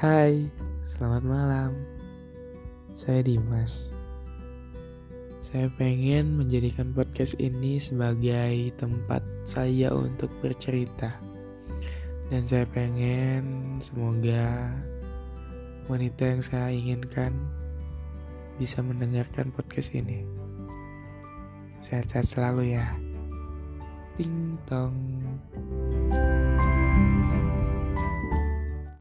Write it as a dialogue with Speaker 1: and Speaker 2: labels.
Speaker 1: Hai, selamat malam. Saya Dimas. Saya pengen menjadikan podcast ini sebagai tempat saya untuk bercerita. Dan saya pengen semoga wanita yang saya inginkan bisa mendengarkan podcast ini. Sehat-sehat selalu ya. Ting tong.